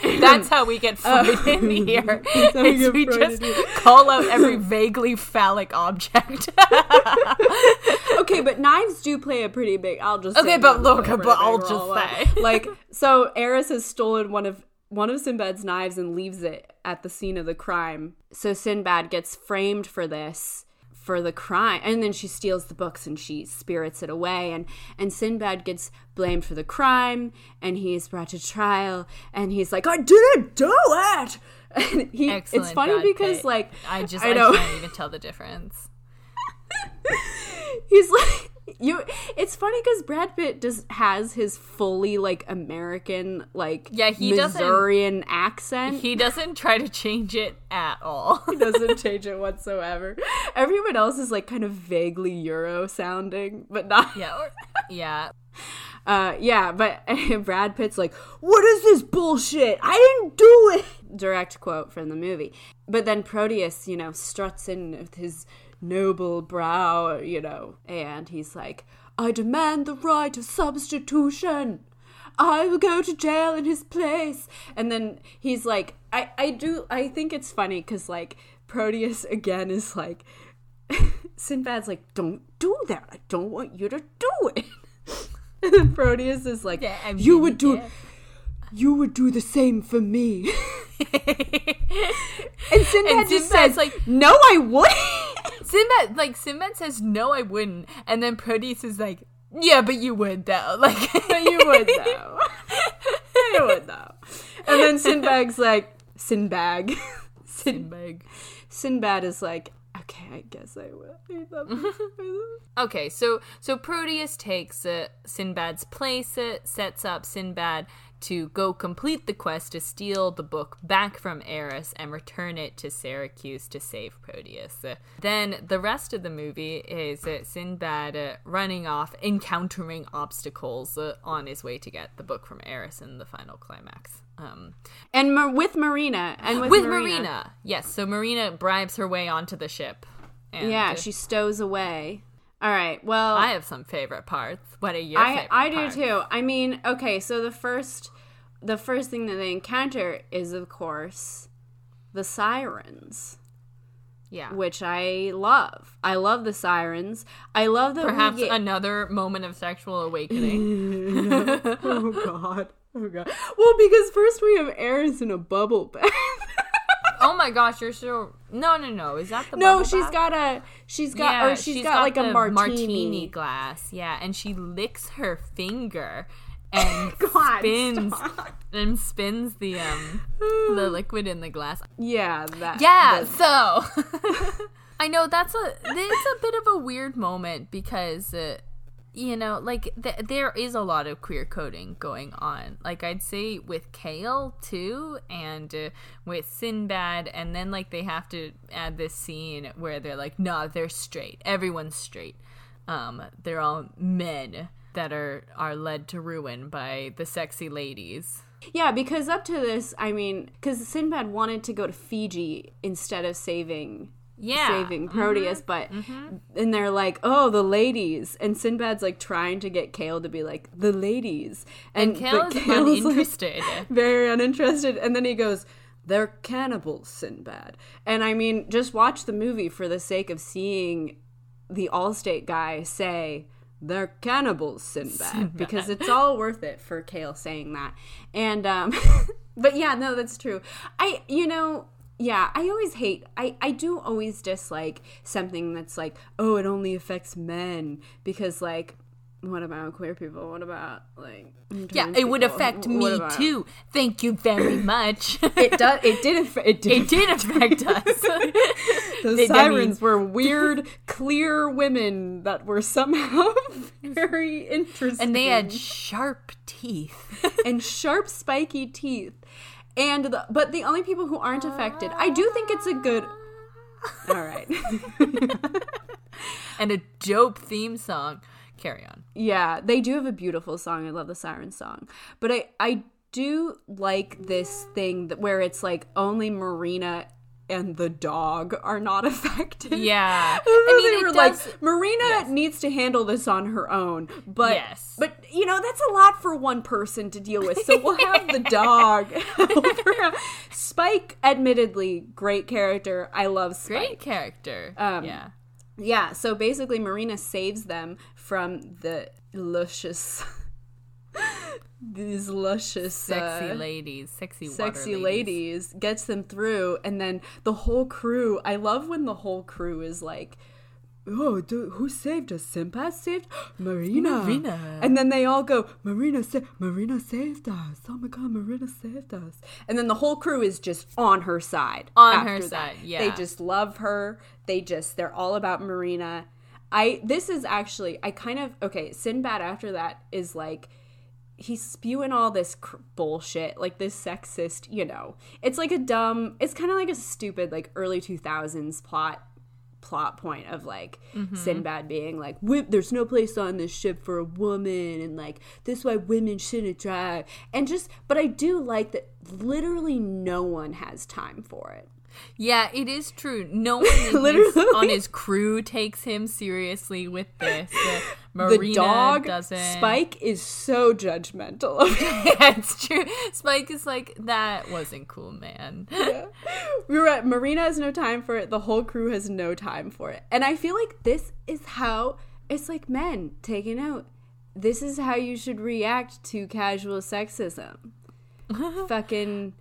Speaker 2: That's how we get Freud uh, in here. we, we just call out every vaguely phallic object.
Speaker 1: okay, but knives do play a pretty big. I'll just
Speaker 2: okay, but look, but I'll just say
Speaker 1: like so. Eris has stolen one of one of Sinbad's knives and leaves it at the scene of the crime. So Sinbad gets framed for this for the crime. And then she steals the books and she spirits it away. And and Sinbad gets blamed for the crime. And he's brought to trial. And he's like I didn't do it! And he Excellent it's funny because Pitt. like
Speaker 2: I just I. I can't even tell the difference.
Speaker 1: He's like you it's funny because brad pitt just has his fully like american like
Speaker 2: yeah he
Speaker 1: missourian accent
Speaker 2: he doesn't try to change it at all
Speaker 1: he doesn't change it whatsoever everyone else is like kind of vaguely euro sounding but not
Speaker 2: yeah or, yeah
Speaker 1: uh, yeah, but Brad Pitt's like, "What is this bullshit? I didn't do it." Direct quote from the movie. But then Proteus, you know, struts in with his noble brow, you know, and he's like, I demand the right of substitution. I will go to jail in his place. And then he's like, I, I do, I think it's funny because, like, Proteus again is like, Sinbad's like, don't do that. I don't want you to do it. and then Proteus is like, yeah, I mean, you would do, yeah. You would do the same for me. and Sinbad and just says, like, no, I wouldn't.
Speaker 2: Sinbad, like, Sinbad says, no, I wouldn't. And then Proteus is like, yeah, but you would, though. Like,
Speaker 1: you would, though. you would, though. And then Sinbad's like, Sinbad.
Speaker 2: Sinbad.
Speaker 1: Sinbad is like, Okay, I guess I will.
Speaker 2: Okay, so so Proteus takes uh, Sinbad's place, it, sets up Sinbad to go complete the quest to steal the book back from Eris and return it to Syracuse to save Proteus. Uh, then the rest of the movie is uh, Sinbad uh, running off, encountering obstacles on his way to get the book from Eris in the final climax. Um,
Speaker 1: and Mar- with Marina and with,
Speaker 2: with
Speaker 1: Marina.
Speaker 2: Marina. yes. So Marina bribes her way onto the ship. And,
Speaker 1: Yeah, she stows away. All right. Well,
Speaker 2: I have some favorite parts. What are your
Speaker 1: I
Speaker 2: favorite
Speaker 1: I do
Speaker 2: parts?
Speaker 1: too. I mean, okay, so the first the first thing that they encounter is of course the sirens,
Speaker 2: Yeah.
Speaker 1: which I love. I love the sirens. I love that
Speaker 2: Perhaps
Speaker 1: get,
Speaker 2: another moment of sexual awakening.
Speaker 1: Oh god. Oh god. Well, because first we have Eris in a bubble bath.
Speaker 2: oh my gosh, you're so no no no. Is that the
Speaker 1: no,
Speaker 2: bubble
Speaker 1: she's
Speaker 2: bath?
Speaker 1: got a she's got
Speaker 2: yeah,
Speaker 1: or she's got, like
Speaker 2: the
Speaker 1: a martini.
Speaker 2: glass. Yeah, and she licks her finger and
Speaker 1: God,
Speaker 2: spins
Speaker 1: stop.
Speaker 2: and spins the um the liquid in the glass.
Speaker 1: Yeah, that
Speaker 2: Yeah,
Speaker 1: the-
Speaker 2: so I know that's a it's a bit of a weird moment because uh, you know, like th- there is a lot of queer coding going on. Like I'd say with Kale too, and uh, with Sinbad, and then like they have to add this scene where they're like, "No, they're straight. Everyone's straight. Um, they're all men." That are are led to ruin by the sexy ladies.
Speaker 1: Yeah, because up to this, I mean, because Sinbad wanted to go to Fiji instead of saving
Speaker 2: Yeah,
Speaker 1: saving Proteus, but and they're like, oh, the ladies, and Sinbad's like trying to get Kale to be like the ladies,
Speaker 2: and
Speaker 1: but
Speaker 2: Kale is
Speaker 1: Kale's, like,
Speaker 2: uninterested.
Speaker 1: very uninterested, and then he goes. They're cannibals, Sinbad. And I mean, just watch the movie for the sake of seeing the Allstate guy say, they're cannibals, Sinbad, because it's all worth it for Kale saying that. And, um, but yeah, no, that's true. I, you know, yeah, I always hate, I, I do always dislike something that's like, oh, it only affects men because, like, what about queer people? What about like
Speaker 2: Yeah, it would affect
Speaker 1: What
Speaker 2: me
Speaker 1: about-
Speaker 2: too. Thank you very much.
Speaker 1: It does. It did. Aff- it did.
Speaker 2: it did affect us.
Speaker 1: The
Speaker 2: They- I
Speaker 1: sirens
Speaker 2: mean-
Speaker 1: were weird, clear women that were somehow very interesting,
Speaker 2: and they had sharp teeth.
Speaker 1: and sharp, spiky teeth. And the, but the only people who aren't affected, I do think it's a good. All right.
Speaker 2: and a dope theme song. Carry on.
Speaker 1: Yeah, they do have a beautiful song. I love the siren song. But I I do like this thing that where it's like only Marina and the dog are not affected.
Speaker 2: Yeah.
Speaker 1: I
Speaker 2: mean,
Speaker 1: they were
Speaker 2: does-
Speaker 1: like Marina
Speaker 2: yes.
Speaker 1: needs to handle this on her own. But
Speaker 2: Yes.
Speaker 1: but you know, that's a lot for one person to deal with. So we'll have the dog help her out. Spike admittedly great character. I love Spike.
Speaker 2: Great character.
Speaker 1: Um,
Speaker 2: yeah.
Speaker 1: Yeah, so basically Marina saves them from the luscious these luscious
Speaker 2: Sexy
Speaker 1: uh,
Speaker 2: ladies. Sexy
Speaker 1: sexy ladies gets them through and then the whole crew I love when the whole crew is like Oh, do, who saved us? Sinbad saved Marina.
Speaker 2: Marina.
Speaker 1: And then they all go, Marina, sa- Marina saved us. Oh my god, Marina saved us. And then the whole crew is just on her side.
Speaker 2: On her
Speaker 1: that.
Speaker 2: side,
Speaker 1: They just love her. They just they're all about Marina. I this is actually I kind of okay. Sinbad after that is like he's spewing all this cr- bullshit, like this sexist. You know, it's like a dumb. It's kind of like a stupid like early two thousands plot plot point of like mm-hmm. Sinbad being like, "There's no place on this ship for a woman," and like this is why women shouldn't drive. And just, but I do like that. Literally, no one has time for it.
Speaker 2: Yeah, it is true. No one his, on his crew takes him seriously with this. Marina
Speaker 1: the dog
Speaker 2: doesn't.
Speaker 1: Spike is so judgmental of
Speaker 2: yeah, it's true. Spike is like, that wasn't cool, man.
Speaker 1: we were at Marina has no time for it. The whole crew has no time for it. And I feel like this is how it's like men taking out. This is how you should react to casual sexism. Fucking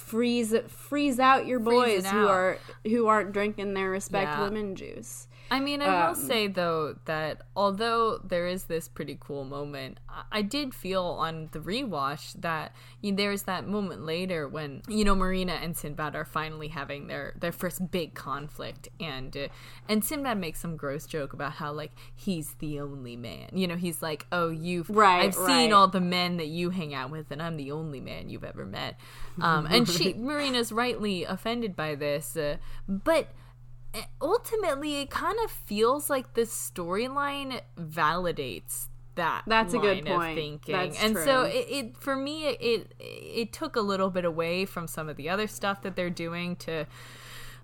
Speaker 1: freeze freeze out your boys who
Speaker 2: out.
Speaker 1: are who aren't drinking their respect
Speaker 2: Yeah.
Speaker 1: women juice.
Speaker 2: I mean, I will say though that although there is this pretty cool moment, I- did feel on the rewatch that you know, there's that moment later when you know Marina and Sinbad are finally having their their first big conflict, and uh, and Sinbad makes some gross joke about how like he's the only man. You know, he's like, oh, you've
Speaker 1: Right,
Speaker 2: I've seen all the men that you hang out with, and I'm the only man you've ever met. Um, and she Marina's rightly offended by this, uh, but ultimately it kind of feels like the storyline validates that
Speaker 1: That's a good point.
Speaker 2: thinking.
Speaker 1: That's
Speaker 2: and so it, it for me it, it it took a little bit away from some of the other stuff that they're doing to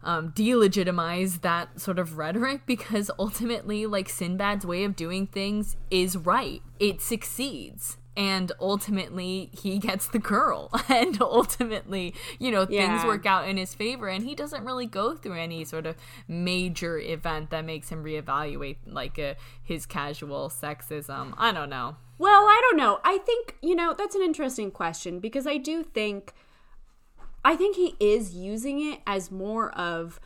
Speaker 2: um, delegitimize that sort of rhetoric because ultimately like sinbad's way of doing things is right. It succeeds and ultimately he gets the girl. And ultimately you know things work out in his favor and he doesn't really go through any sort of major event that makes him reevaluate like uh, his casual sexism. I don't know.
Speaker 1: Well, I don't know. I think, you know, that's an interesting question because I do think I think he is using it as more of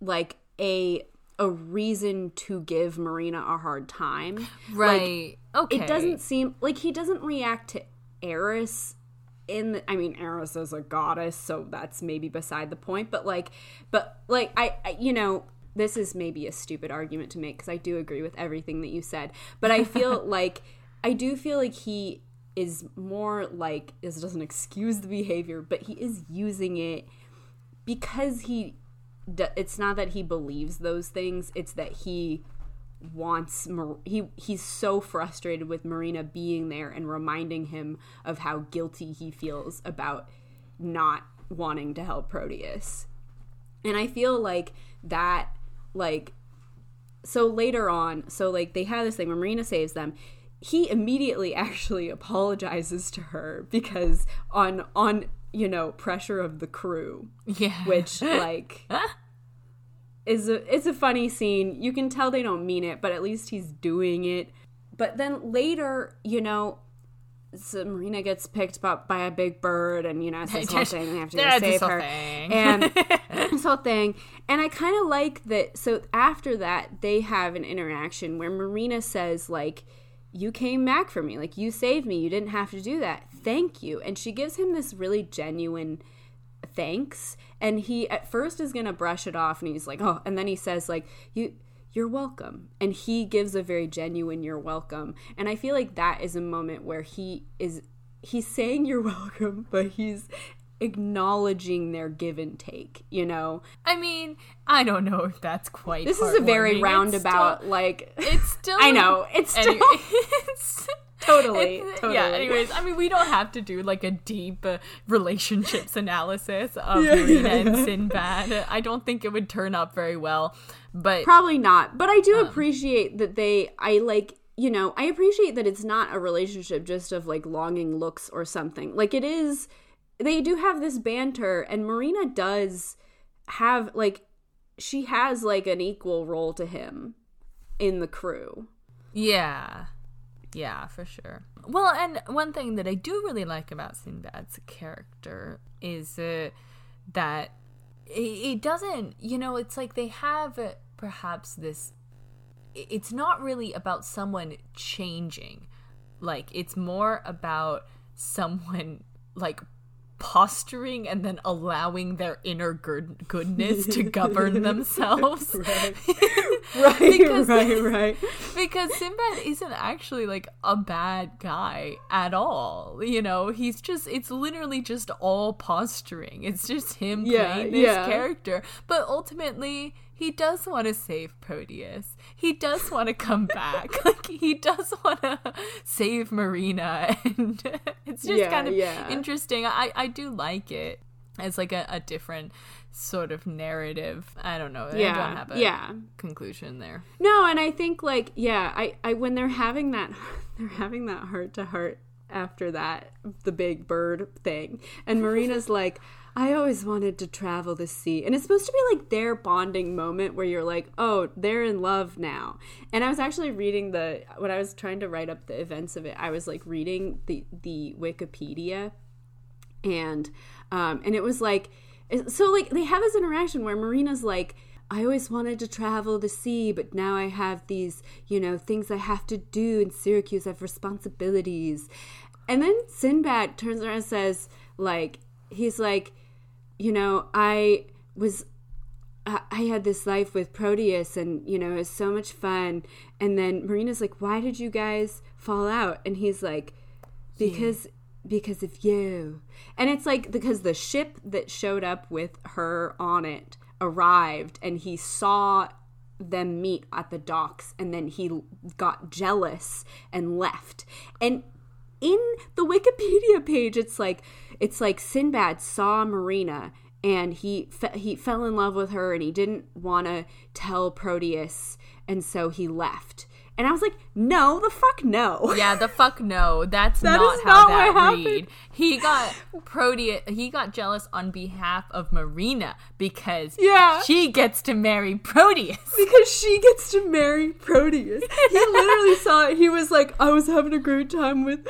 Speaker 1: like a a reason to give Marina a hard time.
Speaker 2: right okay
Speaker 1: It doesn't seem like he doesn't react to Eris in the, I mean Eris is a goddess, so that's maybe beside the point, but like but like I, I you know, this is maybe a stupid argument to make cuz I do agree with everything that you said, but I feel like I do feel like he is more like this doesn't excuse the behavior, but he is using it because he it's not that he believes those things, it's that he wants Mar- he he's so frustrated with Marina being there and reminding him of how guilty he feels about not wanting to help Proteus. And I feel like that like so later on, so like they have this thing where Marina saves them. He immediately actually apologizes to her because on on you know pressure of the crew,
Speaker 2: yeah
Speaker 1: which like is a it's a funny scene. You can tell they don't mean it, but at least he's doing it. But then later, you know, so Marina gets picked up by a big bird, and you know, it's this whole thing. They have to go
Speaker 2: That's this
Speaker 1: save her,
Speaker 2: thing.
Speaker 1: and this whole thing. And I kind of like that. So after that, they have an interaction where Marina says, like, "You came back for me. Like, you saved me. You didn't have to do that. Thank you." And she gives him this really genuine thanks and he at first is gonna brush it off and he's like oh and then he says like you you're welcome and he gives a very genuine you're welcome and i feel like that is a moment where he is he's saying you're welcome but he's acknowledging their give and take you know
Speaker 2: i mean i don't know if that's quite
Speaker 1: this is a very roundabout
Speaker 2: still-
Speaker 1: like
Speaker 2: it's still
Speaker 1: i know it's still
Speaker 2: Anyway, it's,
Speaker 1: totally,
Speaker 2: it's-
Speaker 1: totally
Speaker 2: yeah anyways i mean we don't have to do like a deep uh, relationships analysis of marina and sinbad i don't think it would turn up very well but
Speaker 1: Probably not. But I do
Speaker 2: Um.
Speaker 1: appreciate that they I like you know, I appreciate that it's not a relationship just of like longing looks or something. Like it is they do have this banter and Marina does have like she has like an equal role to him in the crew.
Speaker 2: Yeah. Yeah, for sure. Well, and one thing that I do really like about Sinbad's character is uh, that it, doesn't, you know, it's like they have perhaps this. It's not really about someone changing. Like, it's more about someone, like, posturing and then allowing their inner good- goodness to govern themselves.
Speaker 1: Right,
Speaker 2: Because-
Speaker 1: right, right.
Speaker 2: because Sinbad isn't actually like a bad guy at all. You know, he's just it's literally just all posturing. It's just him
Speaker 1: Yeah,
Speaker 2: playing this
Speaker 1: yeah.
Speaker 2: character. But ultimately he does want to save Proteus. He does want to come back. Like he does want to save Marina and it's just
Speaker 1: Yeah,
Speaker 2: kind of
Speaker 1: yeah.
Speaker 2: interesting. I I do like it as like a, a different sort of narrative. I don't know. I
Speaker 1: Yeah,
Speaker 2: don't have a
Speaker 1: yeah.
Speaker 2: conclusion there.
Speaker 1: No, and I think like yeah, I I when they're having that they're having that heart to heart after that the big bird thing. And Marina's like I always wanted to travel the sea. And it's supposed to be like their bonding moment where you're like, "Oh, they're in love now." And I was actually reading the when I was trying to write up the events of it, I was like reading the the Wikipedia and um and it was like so like they have this interaction where marina's like I always wanted to travel the sea, but now I have these, you know, things I have to do in Syracuse. I have responsibilities. And then Sinbad turns around and says, like, he's like, you know, I was I had this life with Proteus and you know it was so much fun. And then Marina's like why did you guys fall out? And he's like hmm. because because of you. And it's like because the ship that showed up with her on it arrived and he saw them meet at the docks and then he got jealous and left. And in the wikipedia page it's like it's like sinbad saw marina and he fe- he fell in love with her and he didn't want to tell proteus and so he left and I was like, no, the fuck no.
Speaker 2: Yeah, the fuck no. That's
Speaker 1: That
Speaker 2: not
Speaker 1: is
Speaker 2: how
Speaker 1: not
Speaker 2: that read. He got Proteus. He got jealous on behalf of Marina because
Speaker 1: Yeah.
Speaker 2: she gets to marry Proteus.
Speaker 1: because she gets to marry Proteus. He literally saw it. He was like, I was having a great time with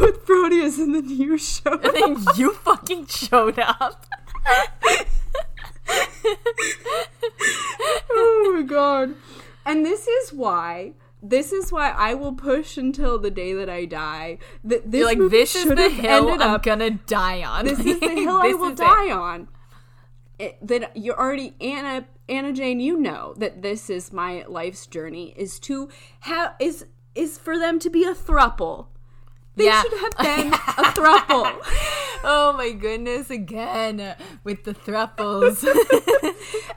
Speaker 1: with Proteus, and then you showed
Speaker 2: And then
Speaker 1: up.
Speaker 2: you fucking showed up.
Speaker 1: oh my god. And this is why. This is why I will push until the day that I die. That this
Speaker 2: You're like, this is the hill I'm
Speaker 1: up.
Speaker 2: gonna die on.
Speaker 1: This is the hill I will die
Speaker 2: it.
Speaker 1: on. It, that you're already Anna Anna Jane. You know that this is my life's journey. Is to have is is for them to be a thruple. They
Speaker 2: Yeah.
Speaker 1: should have been a thruple.
Speaker 2: Oh my goodness, again with the thruples.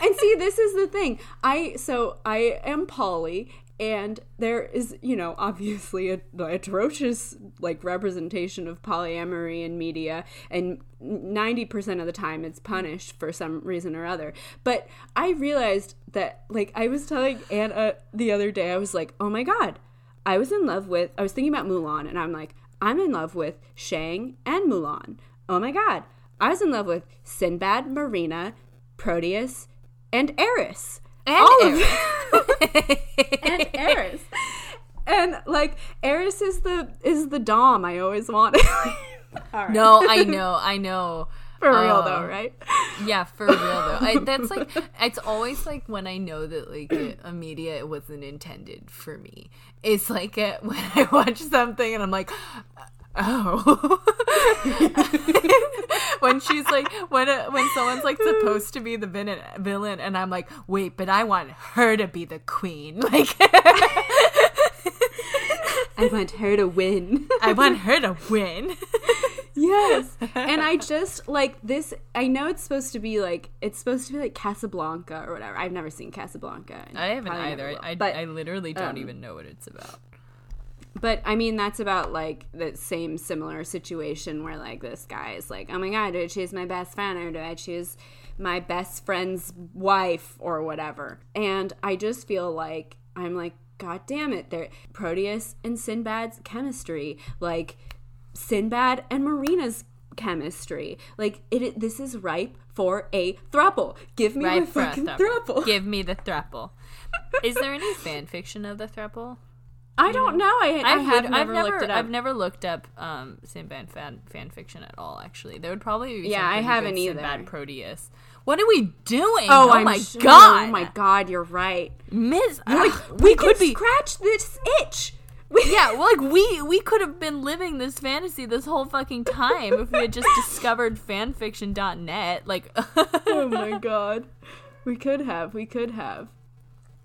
Speaker 1: and see, this is the thing. I so I am poly, and there is you know obviously a, atrocious like representation of polyamory in media, and ninety percent of the time it's punished for some reason or other. But I realized that like I was telling Anna the other day, I was like, oh my god, I was in love with. I was thinking about Mulan, and I'm like, I'm in love with Shang and Mulan. Oh my god, I was in love with Sinbad, Marina, Proteus, and Eris.
Speaker 2: And
Speaker 1: All of
Speaker 2: Eris.
Speaker 1: and Eris. And like Eris is the is the dom I always wanted. All right.
Speaker 2: no, I know, I know.
Speaker 1: for real though, right?
Speaker 2: Yeah, for real though. I, that's like it's always like when I know that like a, media it wasn't intended for me. It's like uh when I watch something and I'm like, oh. when she's like when uh when someone's like supposed to be the villain, villain and I'm like, wait, but I want her to be the queen. Like
Speaker 1: I want her to win.
Speaker 2: I want her to win.
Speaker 1: yes. And I just like this I know it's supposed to be like it's supposed to be like Casablanca or whatever. I've never seen Casablanca.
Speaker 2: I haven't either.
Speaker 1: will.
Speaker 2: I,
Speaker 1: but
Speaker 2: I literally don't
Speaker 1: um,
Speaker 2: even know what it's about.
Speaker 1: But I mean, that's about like the same similar situation where like this guy is like, oh my god, do I choose my best friend or do I choose my best friend's wife or whatever? And I just feel like I'm like, god damn it, there Proteus and Sinbad's chemistry, like Sinbad and Marina's chemistry. Like it, this is ripe for a throuple. Give me my
Speaker 2: Right for
Speaker 1: fucking.
Speaker 2: Give me the throuple. Is there any fan fiction of the throuple?
Speaker 1: I don't know. I, I
Speaker 2: I've,
Speaker 1: have never,
Speaker 2: I've
Speaker 1: looked it up.
Speaker 2: I've never looked up um, Sinbad fan fan fiction at all. Actually, there would probably be
Speaker 1: Yeah, I haven't either.
Speaker 2: Sinbad Proteus. What are we doing?
Speaker 1: Oh,
Speaker 2: Oh, my
Speaker 1: sure.
Speaker 2: god!
Speaker 1: Oh my god, you're right.
Speaker 2: Miss,
Speaker 1: Like
Speaker 2: ah,
Speaker 1: we,
Speaker 2: could
Speaker 1: could
Speaker 2: be.
Speaker 1: scratch this itch. We-
Speaker 2: yeah, well, like we we could have been living this fantasy this whole fucking time if we had just discovered fanfiction.net. Like,
Speaker 1: oh my god, we could have. We could have.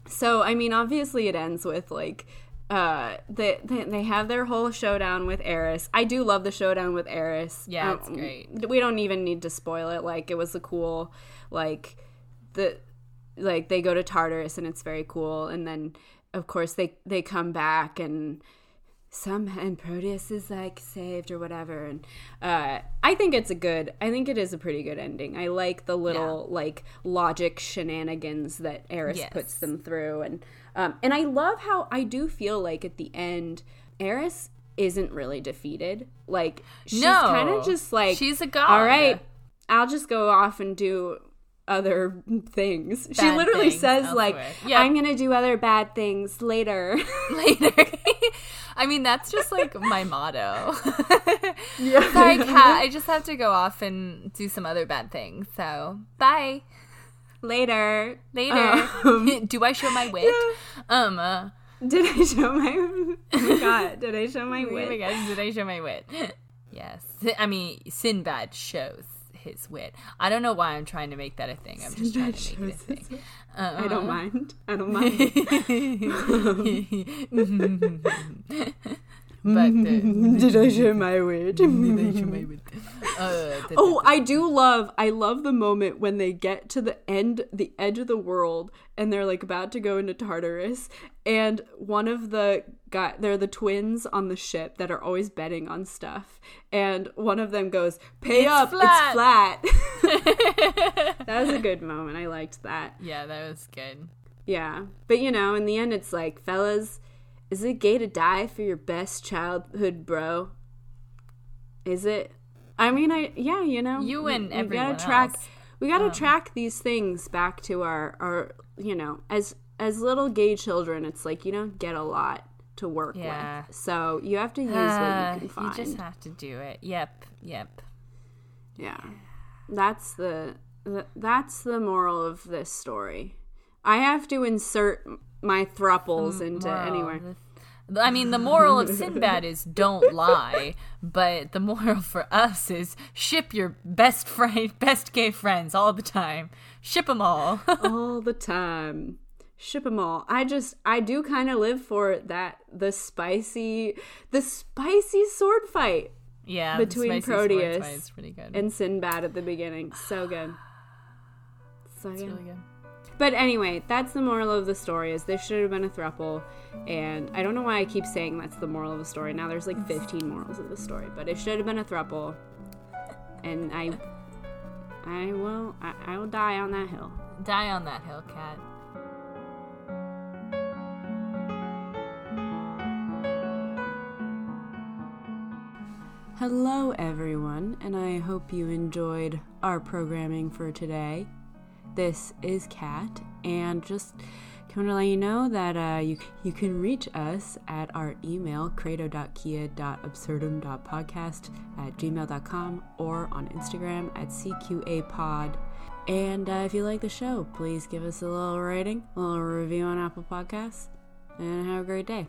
Speaker 1: So I mean, obviously, it ends with like. Uh, they, they they have their whole showdown with Eris. I do love the showdown with Eris.
Speaker 2: Yeah,
Speaker 1: Um,
Speaker 2: it's great.
Speaker 1: We don't even need to spoil it. Like it was a cool, like the like they go to Tartarus and it's very cool. And then of course they they come back and some and Proteus is like saved or whatever. And uh, I think it's a good. I think it is a pretty good ending. I like the little like logic shenanigans that Eris
Speaker 2: Yes.
Speaker 1: puts them through, and um, and I love how I do feel like at the end, Eris isn't really defeated. Like she's
Speaker 2: No.
Speaker 1: kind of just like
Speaker 2: She's a god.
Speaker 1: All right, I'll just go off and do other things. she literally
Speaker 2: things
Speaker 1: says like,
Speaker 2: elsewhere. Yeah.
Speaker 1: "I'm gonna do other bad things later."
Speaker 2: later. I mean, that's just like my motto.
Speaker 1: yeah.
Speaker 2: Sorry, Kat. I just have to go off and do some other bad things. So, bye.
Speaker 1: Later.
Speaker 2: Later.
Speaker 1: Um,
Speaker 2: Do I show my wit? Um. Uh,
Speaker 1: did I show my? Oh my god! Did I show my
Speaker 2: oh my
Speaker 1: wit?
Speaker 2: God, did I show my wit? yes. I mean, Sinbad shows his wit. I don't know why I'm trying to make that a thing. I'm just trying to make it a thing.
Speaker 1: I don't mind. I don't mind.
Speaker 2: But
Speaker 1: Did I share my wit?
Speaker 2: uh, the-
Speaker 1: Oh, I do love I love the moment when they get to the end the edge of the world and they're like about to go into Tartarus and one of the guy they're the twins on the ship that are always betting on stuff and one of them goes, "Pay
Speaker 2: It's
Speaker 1: up,
Speaker 2: flat."
Speaker 1: it's flat." that was a good moment. I liked that.
Speaker 2: yeah, that was good.
Speaker 1: Yeah. But you know, in the end it's like, fellas, is it gay to die for your best childhood bro? Is it? I mean, I yeah, you know,
Speaker 2: You
Speaker 1: we-
Speaker 2: and
Speaker 1: we
Speaker 2: everyone
Speaker 1: gotta track.
Speaker 2: else. Um,
Speaker 1: We gotta track these things back to our our you know as as little gay children. It's like you don't get a lot to work
Speaker 2: Yeah.
Speaker 1: with, so you have to use
Speaker 2: Uh,
Speaker 1: what you can find.
Speaker 2: You just have to do it. Yep, yep.
Speaker 1: Yeah. That's the, the that's the moral of this story. I have to insert my thruples um, into
Speaker 2: Moral
Speaker 1: anywhere.
Speaker 2: the- I mean, the moral of Sinbad is don't lie, but the moral for us is ship your best friend, best gay friends all the time. Ship them all.
Speaker 1: all the time. Ship them all. I just, I do kind of live for that, the spicy, the spicy sword fight
Speaker 2: yeah,
Speaker 1: Between
Speaker 2: the spicy sword
Speaker 1: Proteus
Speaker 2: pretty good.
Speaker 1: and Sinbad at the beginning. So good. So
Speaker 2: it's
Speaker 1: good.
Speaker 2: really good.
Speaker 1: But anyway, that's the moral of the story is this should have been a thruple. And I don't know why I keep saying that's the moral of the story. Now there's like 15 morals of the story, but it should have been a thruple. And I, I will, I, I will die on that hill.
Speaker 2: Die on that hill, Kat.
Speaker 1: Hello, everyone, and I hope you enjoyed our programming for today. This is Kat, and just coming to let you know that uh, you you can reach us at our email credo.quia.absurdum.podcast at gmail.com or on Instagram at cqapod. And uh, if you like the show, please give us a little rating, a little review on Apple Podcasts, and have a great day.